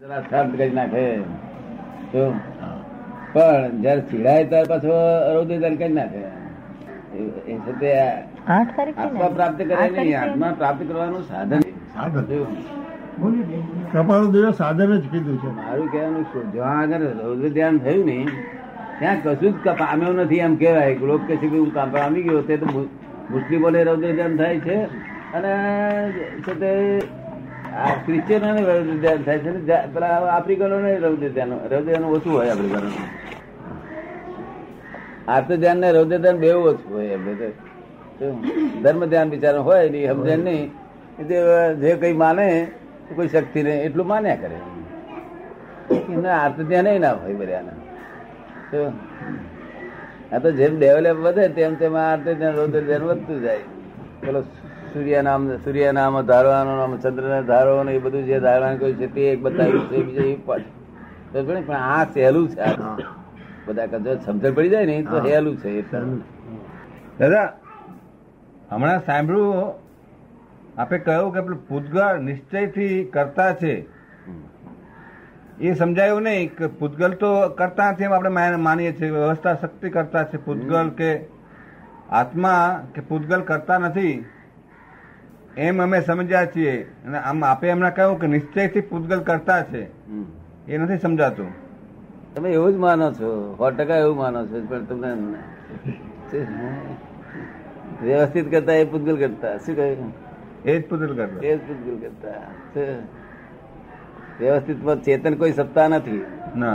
જરા શાંત કરી નાખે. પણ જયારે ચીડાય ત્યાર પાછો રૌદ્ર કરી નાખે. એ- ને? આત્મા પ્રાપ્ત કરે નહીં આત્મા પ્રાપ્ત કરવાનું સાધન. સાધન. જો સાધન જ કીધું છે. મારું કહેવાનું શું? જ્યાં આગળ રૌદ્ર ધ્યાન થયું ને ત્યાં કશું જ પામ્યો નથી એમ કહેવાય. લોક કે છે કે હું કામ પામી ગયો તે તો મુસ્લિમોને રૌદ્ર ધ્યાન થાય છે. અને છે તે આ ક્રિશ્ચિયનોને રૌદ્ર થાય છે પેલા આફ્રિકનો ને રૌદ્ર ધ્યાન રૌદ્ર ઓછું હોય આફ્રિકનો આર્ત ધ્યાન ને રૌદ્ર ધ્યાન બેવ ઓછું હોય એમ. બધે ધર્મ ધ્યાન બિચારો હોય એ સમજે નહીં. જે કઈ માને, તો કોઈ શક્તિ નહીં એટલું માન્યા કરે. એમને આર્ત ધ્યાન ના હોય બધાને? આ તો જેમ ડેવલપ વધે, તેમ તેમ આ આર્ત ધ્યાન રૌદ્ર ધ્યાન વધતું જાય. પેલો સૂર્ય નામ સૂર્ય નામ ધારવાનું નામ ચંદ્ર ને ધારવાનું એ બધું જે ધારવાનું કહ્યું છે તે એક બતાવ્યું છે બીજું એ. પણ આ સહેલું છે બધા કદાચ સમજણ પડી જાય ને તો. સહેલું છે એટલે દાદા હમણાં સાંભળ્યું આપે કહ્યું કે પેલું પૂતગળ નિશ્ચયથી કરતા છે. એ સમજાયું નહીં કે પૂતગલ તો કરતા છે એમ આપણે માન- માનીએ છીએ વ્યવસ્થા શક્તિ કરતા છે પૂતગલ કે આત્મા કે પૂતગલ કરતા નથી. એમ અમે સમજ્યા છીએ. અને આમ આપે એમણે કહ્યું કે નિશ્ચયથી પૂતગલ કરતા છે. એ નથી સમજાતું. તમે એવું જ માનો છો. સો ટકા એવું માનો છો. પણ તમને વ્યવસ્થિત કરતા એ પૂતગલ કરતા. શું કહ્યું? એ જ પૂતગલ કરતા. એ જ પૂતગલ કરતા. વ્યવસ્થિત ચેતન કોઈ સત્તા નથી.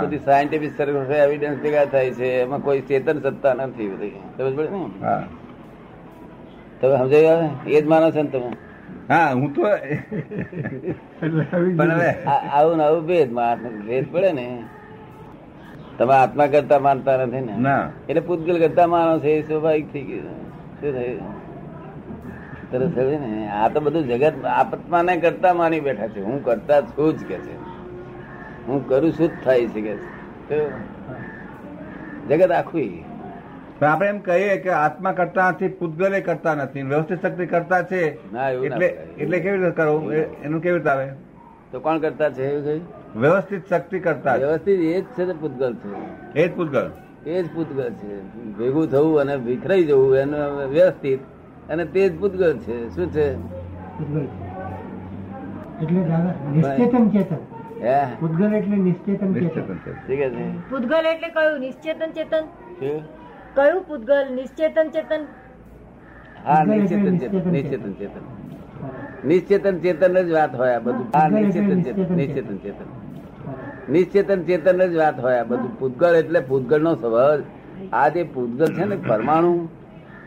બધી સાયન્ટિફિક સર્વિસ એવિડન્સ ભેગા થાય છે. એમાં કોઈ ચેતન સત્તા નથી. બધી. સમજ પડે ને? તમે સમજાયું ને? એ જ માનો છો ને તમે? હા હું તો પણ હવે આવું ને આવું ભેદ ભેદ પડે ને. તમે આત્મા કરતા માનતા નથી ને. ના. એટલે પૂતગલ કરતા માનો છે એ સ્વાભાવિક થઈ ગયું. શું થયું? તરસ થયું ને. આ તો બધું જગત આપત્માને કરતા માની બેઠા છે. હું કરતા છું જ કે છે. હું કરું છું જ થાય છે કે જગત આખું પણ આપણે એમ કહીએ કે આત્મા કરતા નથી પૂતગલે કરતા નથી વ્યવસ્થિત શક્તિ કરતા છે. એટલે એટલે કેવી રીતે કરવું એનું કેવી રીતે આવે? તો કોણ કરતા છે વ્યવસ્થિત શક્તિ કરતા વ્યવસ્થિત એ જ છે પૂતગલ છે. એ જ પૂતગલ. એ જ પૂતગલ છે. ભેગું થવું અને વિખરાઈ જવું એનું વ્યવસ્થિત. અને તે જ પૂતગલ છે. શું છે? એટલે દાદા નિશ્ચેતન ચેતન. હે? એટલે નિશ્ચેતન ચેતન. ઠીક છે. પૂતગલ એટલે કયું? નિશ્ચેતન ચેતન? કયું પૂતગલ? નિશ્ચેતન ચેતન? હા નિશ્ચેતન ચેતન નિશ્ચેતન ચેતન. નિશ્ચેતન ચેતન. જ વાત હોય આ બધું. હા એટલે નિશ્ચેતન ચેતન. નિશ્ચેતન ચેતન. નિશ્ચેતન ચેતન જ વાત હોય આ બધું. પૂતગળ એટલે પૂતગળ નો સ્વભાવ. આ જે પૂતગલ છે ને પરમાણુ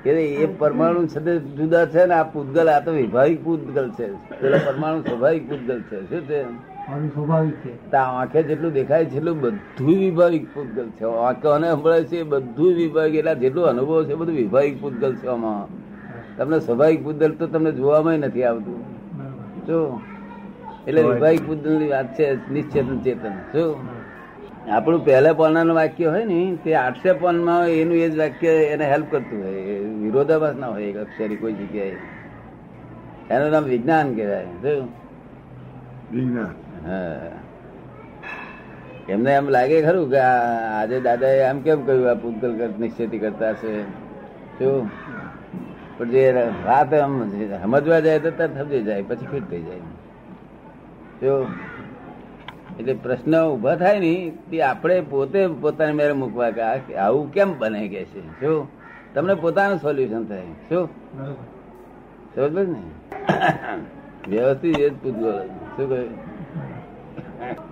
એટલે એ પરમાણુ સાથે જુદા છે ને આ પૂતગલ આ તો વિભાવિક પૂતગલ છે. પેલા પરમાણુ સ્વાભાવિક પૂતગલ છે. શું છે? સ્વાભાવિક છે. આંખે જેટલું દેખાય છે એટલું બધું વિભાવિક પૂતગલ છે. આંખોને સંભળાય છે બધું વિભાવિક એટલે જેટલું અનુભવ છે બધું વિભાવિક પૂતગલ છે આમાં. તમને સ્વાભાવિક પૂતગલ તો તમને જોવામાં નથી આવતું. જો એટલે વિભાવિક પૂતગલની વાત છે નિશ્ચેતન ચેતન. જો આપણું પહેલા પાનાનું વાક્ય હોય ને તે આઠસે પાનમાં હોય એનું એ જ વાક્ય એને હેલ્પ કરતું હોય. વિરોધાભાસ ના હોય એક અક્ષરી કોઈ જગ્યાએ. એનું નામ વિજ્ઞાન કહેવાય. જો. વિજ્ઞાન. એમને એમ લાગે ખરું કે આજે દાદાએ એમ કેમ કહ્યું આ પૂતગલ નિશ્ચિતી કરતા છે શું? પણ જે વાત એમ સમજવા જાય તો તરત સમજી જાય પછી ફિટ થઈ જાય. શું એટલે પ્રશ્ન ઊભા થાય ને તે આપણે પોતે પોતાને મેરે મૂકવા કે આવું કેમ બને કે છે? શું તમને પોતાનું સોલ્યુશન થાય. શું? સમજ ને? વ્યવસ્થિત એ જ પૂતગલ. શું કહ્યું?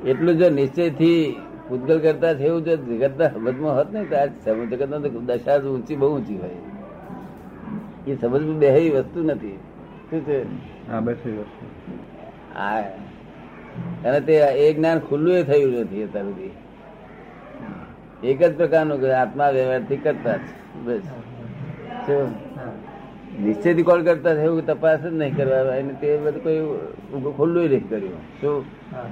એટલું જો નિશ્ચયથી પૂતગલ કરતા છે એવું જો જગતના સમજમાં હોત ને તો આ જગતના તો દશા ઊંચી બહુ ઊંચી હોય. એ સમજમાં બે વસ્તુ નથી. શું છે? હા અને તે એ જ્ઞાન ખુલ્લું એ થયું નથી અત્યાર સુધી. એક જ પ્રકારનું આત્મા વ્યવહારથી કરતા જ. બસ. શું? નિશ્ચયથી કોલ કરતા એવું તપાસ જ નહીં કરવા એને તે બધું કોઈ ખુલ્લું નહીં કર્યું. શું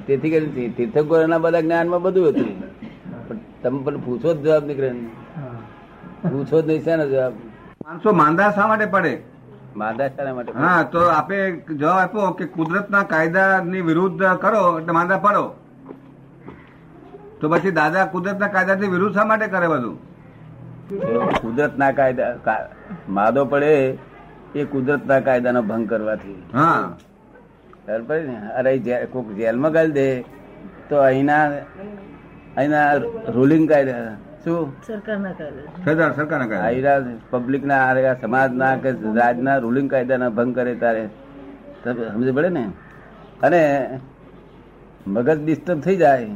તેથી કરી તીર્થંકરોના બધા જ્ઞાનમાં બધું હતું. પણ તમે પણ પૂછો જ જવાબ નીકળે ને. પૂછો જ નહીં શેનો જવાબ. માણસો માંદા શા માટે પડે? માંદા શાના માટે હા તો આપે જવાબ આપો કે કુદરતના કાયદાની વિરુદ્ધ કરો એટલે માંદા પડો. તો પછી દાદા કુદરતના કાયદાથી વિરુદ્ધ શા માટે કરે બધું? કુદરતના કાયદા કા- માદો પડે એ કુદરતના કાયદાનો ભંગ કરવાથી. હા. ખબર ને? અરે જે- કોક જેલમાં ગાળી દે તો અહીંના અહીંના રૂલિંગ કાયદા શું? સરકારના કાયદે. સરકાર સરકારના કાયદા. આયરા પબ્લિકના આ સમાજના કે રાજના રૂલિંગ કાયદાના ભંગ કરે તારે. સમજ પડે ને? અને મગજ ડિસ્ટર્બ થઈ જાય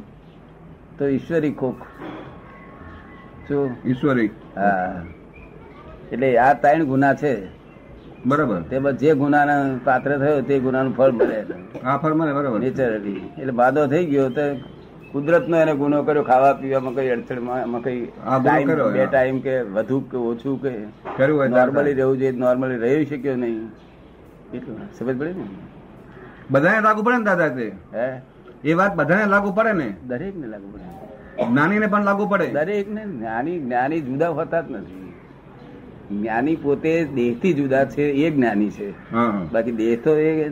તો ઈશ્વરી ખોખ શું? ઈશ્વરી. હા. એટલે આ ત્રણ ગુના છે. બરાબર. તેમાં જે ગુનાના પાત્ર થયો તે ગુનાનું ફળ મળે આ ફળ મળે બરાબર. નેચરલી એટલે બાદો થઈ ગયો તો કુદરતનો એને ગુનો કર્યો ખાવા પીવામાં કઈ અડચણમાં કઈ ગુનો બે ટાઈમ કે વધુ કે ઓછું કે નોર્મલી રહેવું જોઈએ નોર્મલી રહી શક્યો નહીં. એટલું સમજ પડે ને? બધાને લાગુ પડે ને દાદા તે? હે? એ વાત બધાને લાગુ પડે ને? દરેક ને લાગુ પડે. જ્ઞાનીને પણ લાગુ પડે. દરેક ને જ્ઞાની જ્ઞાની જુદા હોતા જ નથી. જ્ઞાની પોતે દેહથી જુદા છે એ જ્ઞાની છે. બાકી દેહ તો એ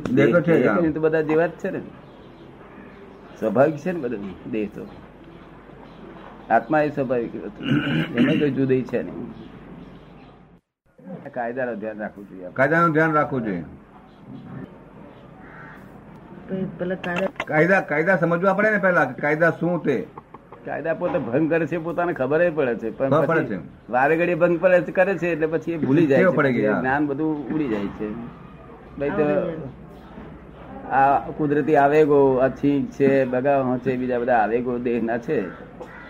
તો બધા જેવા જ છે ને. સ્વાભાવિક છે ને બધું દેહ તો. આત્મા એ સ્વાભાવિક એમ કોઈ જુદી છે નહીં. કાયદાનું ધ્યાન રાખવું જોઈએ. કાયદાનું ધ્યાન રાખવું જોઈએ. કાયદા કાયદા કાયદા સમજવા પડે ને પેલા કાયદા શું તે? કાયદા પોતે ભંગ કરે છે પોતાને ખબર પડે છે. પણ. વારે ઘડી ભંગ પડે કરે છે એટલે પછી એ ભૂલી જાય છે. જ્ઞાન બધું ઉડી જાય છે. ભાઈ તો આ કુદરતી આવેગો આ છીંક છે બગાવ છે બીજા બધા આવેગો દેહના છે.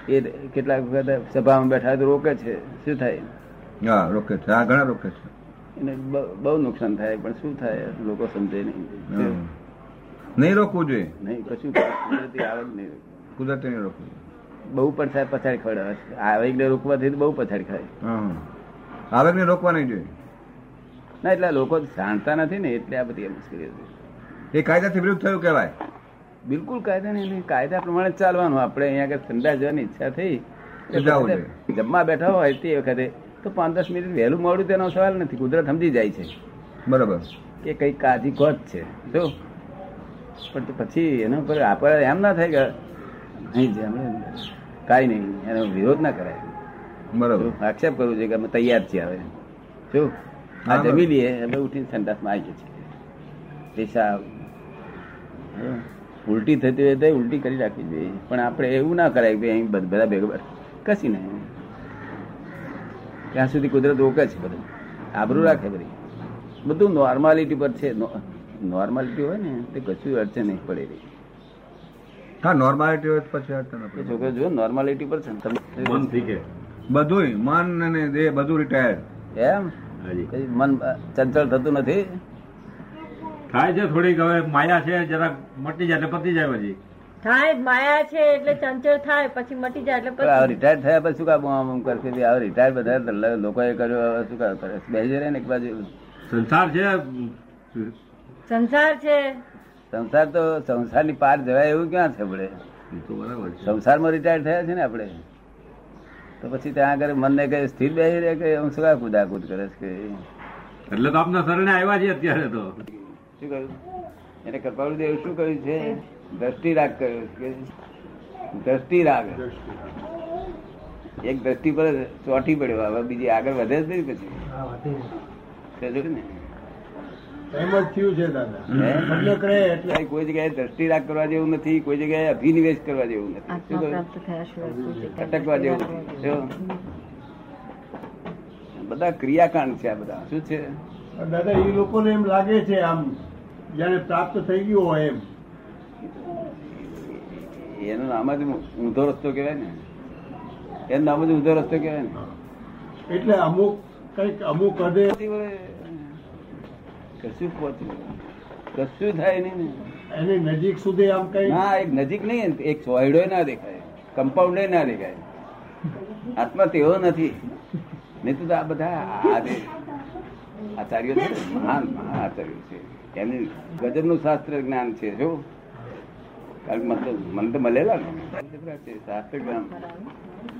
એ કેટલાક વખત સભામાં બેઠા હોય તો રોકે છે. શું થાય? રોકે છે. આ ઘણા રોકે છે. એને બહુ નુકસાન થાય પણ શું થાય? લોકો સમજે નહીં. નહીં રોકવું જોઈએ? નહીં કશું કુદરતી આવે નહીં કુદરતી નહીં રોકવું બહુ પછાડ પછાડી ખવડાવે આવેગને રોકવાથી બહુ પછાડી ખાય. આવેગને રોકવા નહીં જોઈએ. ના એટલે લોકો જાણતા નથી ને એટલે આ બધી મુશ્કેલી હતી એ કાયદાથી વિરુદ્ધ થયું કહેવાય. બિલકુલ કાયદા નહીં કાયદા પ્રમાણે ચાલવાનું. આપણે અહીંયા આગળ ઠંડા જવાની ઈચ્છા થઈ. જમવા બેઠા હોય તે વખતે તો પાંચ દસ મિનિટ વહેલું મોડું તેનો સવાલ નથી. કુદરત સમજી જાય છે. બરાબર. કે કઈ કાજી કોચ છે. જો. પણ પછી એના ઉપર આપણે એમ ના થાય કે કાંઈ નહીં એનો વિરોધ ના કરાય. બરાબર. આક્ષેપ કરવું છે કે અમે તૈયાર છીએ હવે. શું આ જમી લઈએ હવે ઉઠીને સંડાસમાં આવી છીએ. પેશાબ ઉલટી થતી હોય તો ઉલટી કરી રાખવી જોઈએ. પણ આપણે એવું ના કરાય કે અહીં બધા ભેગા કશી નહીં. ત્યાં સુધી કુદરત ઓકે છે બધું. આબરૂ રાખે બધી. બધું નોર્માલિટી પર છે. નોર્માલિટી હોય ને તે કશું અડચણ નહીં પડે. રહી હા નોર્માલિટી હોય તો પછી છોકરો જો નોર્માલિટી પર છે ને તમે બધું મન અને દેહ બધું રિટાયર્ડ એમ? મન ચંચળ થતું નથી? થાય છે થોડીક હવે માયા છે જરા મટી જાય પતી જાય પછી. થાય માયા છે એટલે ચંચળ થાય પછી મટી જાય એટલે પછી રિટાયર થયા પછી શું કામ આમ આમ કરશે? હવે રિટાયર બધા લોકોએ કર્યો હવે શું કામ કરે? બેસી રહે ને એક બાજુ. સંસાર છે. સંસાર છે. સંસાર તો સંસારની પાર જવાય એવું ક્યાં છે આપણે? બરાબર સંસારમાં રિટાયર થયા છે ને આપણે? તો પછી ત્યાં આગળ મનને કઈ સ્થિર બેસી રહે કે હું શું કુદાકુદ કરે છે કે એટલે તો આપના શરણે આવ્યા છે અત્યારે તો. શું કહ્યું? એને કૃપાળુ દેવ શું કહ્યું છે? દ્રષ્ટિ રાગ કર્યો કે દ્રષ્ટિ રાગ. એક દ્રષ્ટિ પર ચોટી પડ્યો. હવે બીજી આગળ વધે જ નહીં પછી. ને? એમ જ થયું છે દાદા. કોઈ જગ્યાએ દ્રષ્ટિ રાખ કરવા જેવું નથી કોઈ જગ્યાએ અભિનિવેશ કરવા જેવું નથી. અટકવા જેવું બધા ક્રિયાકાંડ છે આ બધા. શું છે? દાદા એ લોકોને એમ લાગે છે આમ જાણે પ્રાપ્ત થઈ ગયું હોય એમ. એનું નામ જ ઊંધો રસ્તો કહેવાય ને. એનું નામ જ ઊંધો રસ્તો કહેવાય ને. એટલે અમુક કંઈક અમુક હદે કશું પહોંચ્યું કશું થાય નહીં ને. એની નજીક સુધી આમ કઈ ના એક નજીક નહીં એક સોયડો ના દેખાય કમ્પાઉન્ડ ના દેખાય. આત્મા તેવો નથી. નહીં તો આ બધા આ જે આચાર્યો છે મહાન મહાન આચાર્યો છે. એમની ગજબનું શાસ્ત્ર જ્ઞાન છે જો. કારણ કે મને તો મળેલા ને. શાસ્ત્ર જ્ઞાન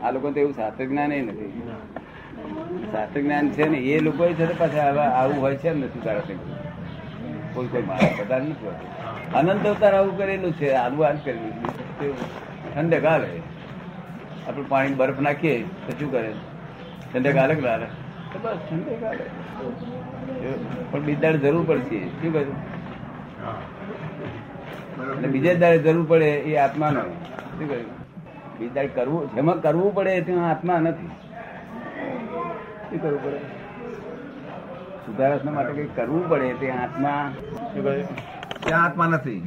આ લોકો તો એવું શાસ્ત્ર જ્ઞાન નથી. શાસ્ત્ર જ્ઞાન છે ને, એ લોકો પાછા આવું હોય છે નથી તારા. કોઈ કોઈ મારા બધા નથી હોતું. અનંત અવતાર આવું કરેલું છે, આનું આજ કરેલું છે. ઠંડક આવે. આપણે પાણી બરફ નાખીએ, તો શું કરે? ઠંડક હાલે હાલે બસ ઠંડક હાલે પણ બીજ જરૂર પડશે. શું કહ્યું? બીજે દાડે જરૂર પડે એ આત્માનો. શું કહ્યું? બીજા કરવું, જેમાં કરવું પડે તેમાં આત્મા નથી. શું કરવું પડે? સુધારસના માટે કઈ કરવું પડે તે આત્મા શું કહે? ત્યાં આત્મા નથી.